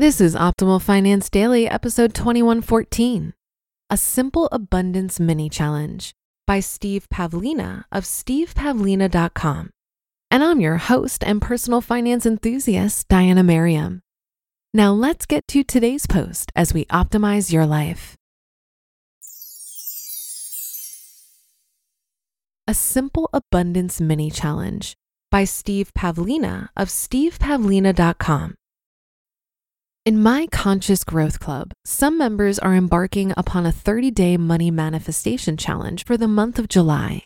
This is Optimal Finance Daily, episode 2114 A Simple Abundance Mini Challenge by Steve Pavlina of stevepavlina.com. And I'm your host and personal finance enthusiast, Diana Merriam. Now let's get to today's post as we optimize your life. A Simple Abundance Mini Challenge by Steve Pavlina of stevepavlina.com. In my Conscious Growth Club, some members are embarking upon a 30 day money manifestation challenge for the month of July.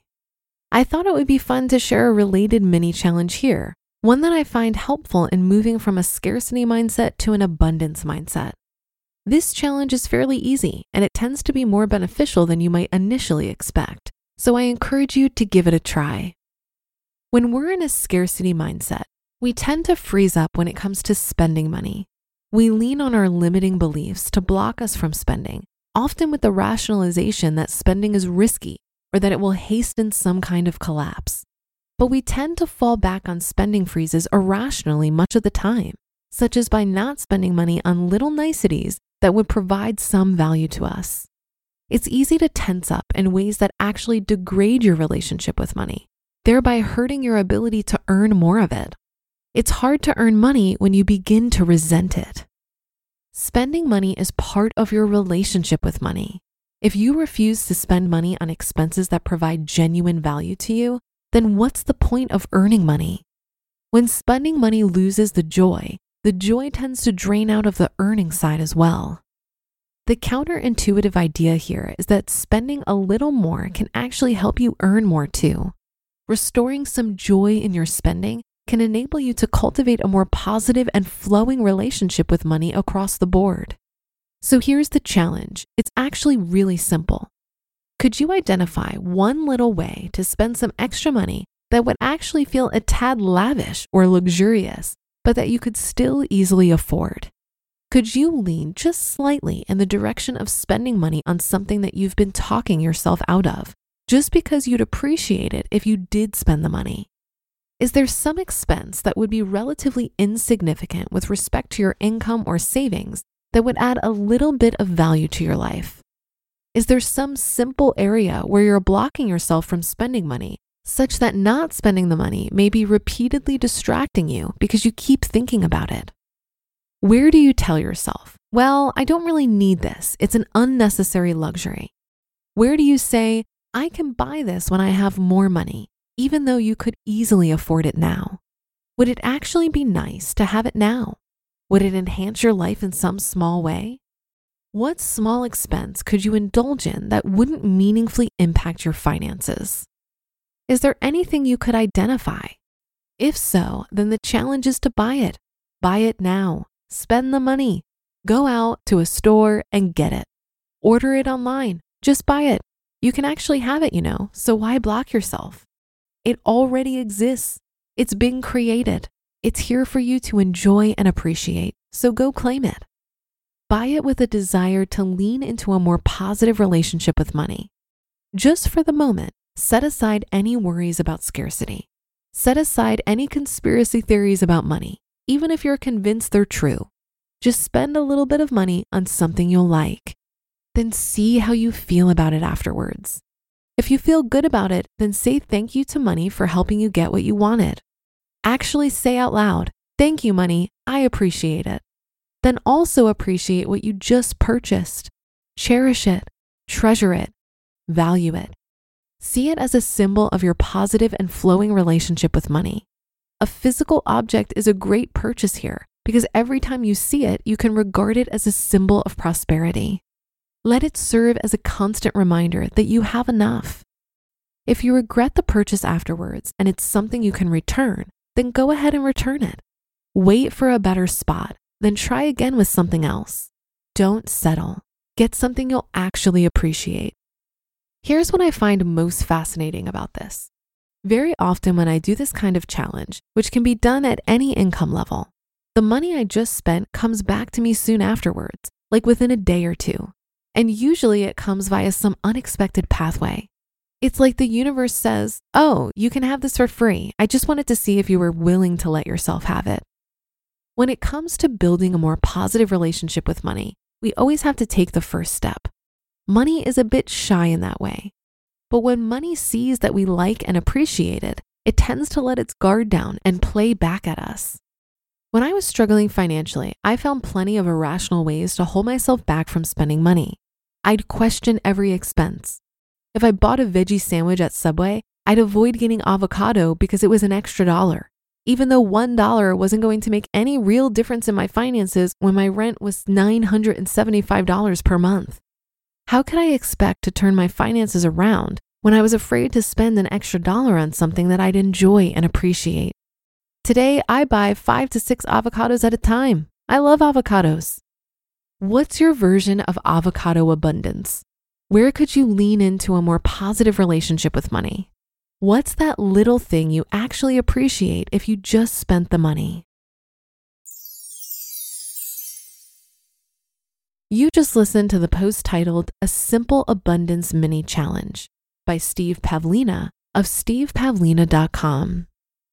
I thought it would be fun to share a related mini challenge here, one that I find helpful in moving from a scarcity mindset to an abundance mindset. This challenge is fairly easy and it tends to be more beneficial than you might initially expect, so I encourage you to give it a try. When we're in a scarcity mindset, we tend to freeze up when it comes to spending money. We lean on our limiting beliefs to block us from spending, often with the rationalization that spending is risky or that it will hasten some kind of collapse. But we tend to fall back on spending freezes irrationally much of the time, such as by not spending money on little niceties that would provide some value to us. It's easy to tense up in ways that actually degrade your relationship with money, thereby hurting your ability to earn more of it. It's hard to earn money when you begin to resent it. Spending money is part of your relationship with money. If you refuse to spend money on expenses that provide genuine value to you, then what's the point of earning money? When spending money loses the joy, the joy tends to drain out of the earning side as well. The counterintuitive idea here is that spending a little more can actually help you earn more too. Restoring some joy in your spending can enable you to cultivate a more positive and flowing relationship with money across the board. So here's the challenge it's actually really simple. Could you identify one little way to spend some extra money that would actually feel a tad lavish or luxurious, but that you could still easily afford? Could you lean just slightly in the direction of spending money on something that you've been talking yourself out of, just because you'd appreciate it if you did spend the money? Is there some expense that would be relatively insignificant with respect to your income or savings that would add a little bit of value to your life? Is there some simple area where you're blocking yourself from spending money such that not spending the money may be repeatedly distracting you because you keep thinking about it? Where do you tell yourself, well, I don't really need this, it's an unnecessary luxury? Where do you say, I can buy this when I have more money, even though you could easily afford it now? Would it actually be nice to have it now? Would it enhance your life in some small way? What small expense could you indulge in that wouldn't meaningfully impact your finances? Is there anything you could identify? If so, then the challenge is to buy it. Buy it now. Spend the money. Go out to a store and get it. Order it online. Just buy it. You can actually have it, you know, so why block yourself? It already exists. It's been created. It's here for you to enjoy and appreciate, so go claim it. Buy it with a desire to lean into a more positive relationship with money. Just for the moment, set aside any worries about scarcity. Set aside any conspiracy theories about money, even if you're convinced they're true. Just spend a little bit of money on something you'll like. then see how you feel about it afterwards. If you feel good about it, then say thank you to money for helping you get what you wanted. Actually say out loud, Thank you, money. I appreciate it. Then also appreciate what you just purchased. Cherish it, treasure it, value it. See it as a symbol of your positive and flowing relationship with money. A physical object is a great purchase here because every time you see it, you can regard it as a symbol of prosperity. Let it serve as a constant reminder that you have enough. If you regret the purchase afterwards and it's something you can return, then go ahead and return it. Wait for a better spot, then try again with something else. Don't settle. Get something you'll actually appreciate. Here's what I find most fascinating about this. Very often, when I do this kind of challenge, which can be done at any income level, the money I just spent comes back to me soon afterwards, like within a day or two. And usually it comes via some unexpected pathway. It's like the universe says, Oh, you can have this for free. I just wanted to see if you were willing to let yourself have it. When it comes to building a more positive relationship with money, we always have to take the first step. Money is a bit shy in that way. But when money sees that we like and appreciate it, it tends to let its guard down and play back at us. When I was struggling financially, I found plenty of irrational ways to hold myself back from spending money. I'd question every expense. If I bought a veggie sandwich at Subway, I'd avoid getting avocado because it was an extra dollar even though $1 wasn't going to make any real difference in my finances when my rent was $975 per month. How could I expect to turn my finances around when I was afraid to spend an extra dollar on something that I'd enjoy and appreciate? Today, I buy five to six avocados at a time. I love avocados. What's your version of avocado abundance? Where could you lean into a more positive relationship with money? What's that little thing you actually appreciate if you just spent the money? You just listened to the post titled A Simple Abundance Mini Challenge by Steve Pavlina of stevepavlina.com.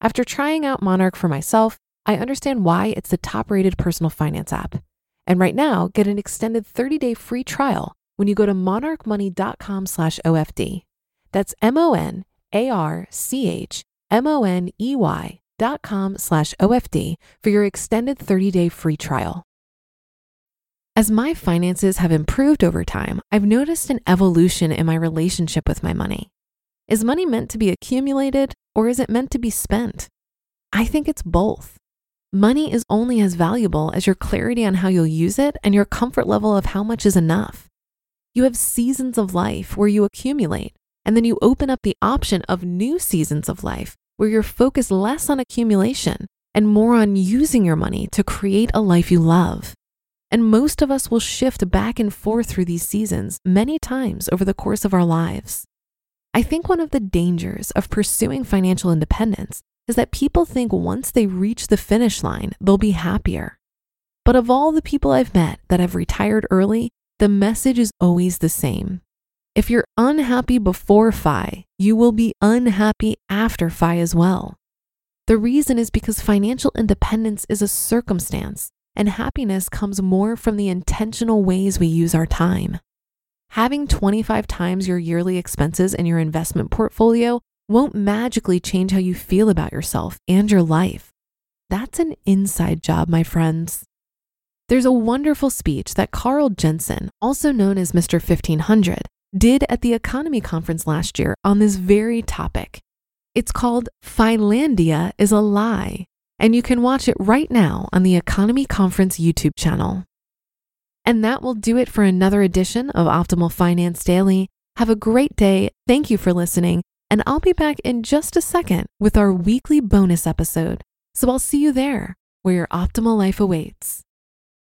After trying out Monarch for myself, I understand why it's the top-rated personal finance app. And right now, get an extended 30-day free trial when you go to monarchmoney.com slash OFD. That's M O N A R C H M O N E Y dot com slash OFD for your extended 30 day free trial. As my finances have improved over time, I've noticed an evolution in my relationship with my money. Is money meant to be accumulated or is it meant to be spent? I think it's both. Money is only as valuable as your clarity on how you'll use it and your comfort level of how much is enough. You have seasons of life where you accumulate and then you open up the option of new seasons of life where you're focused less on accumulation and more on using your money to create a life you love. And most of us will shift back and forth through these seasons many times over the course of our lives. I think one of the dangers of pursuing financial independence is that people think once they reach the finish line, they'll be happier. But of all the people I've met that have retired early, the message is always the same If you're unhappy before FI, you will be unhappy after FI as well. The reason is because financial independence is a circumstance, and happiness comes more from the intentional ways we use our time. Having 25 times your yearly expenses in your investment portfolio won't magically change how you feel about yourself and your life. That's an inside job, my friends. There's a wonderful speech that Carl Jensen, also known as Mr. 1500, did at the EconoMe conference last year on this very topic. It's called FIRElandia is a Lie, and you can watch it right now on the EconoMe Conference YouTube channel. And that will do it for another edition of Optimal Finance Daily. Have a great day. Thank you for listening. And I'll be back in just a second with our weekly bonus episode. So I'll see you there where your optimal life awaits.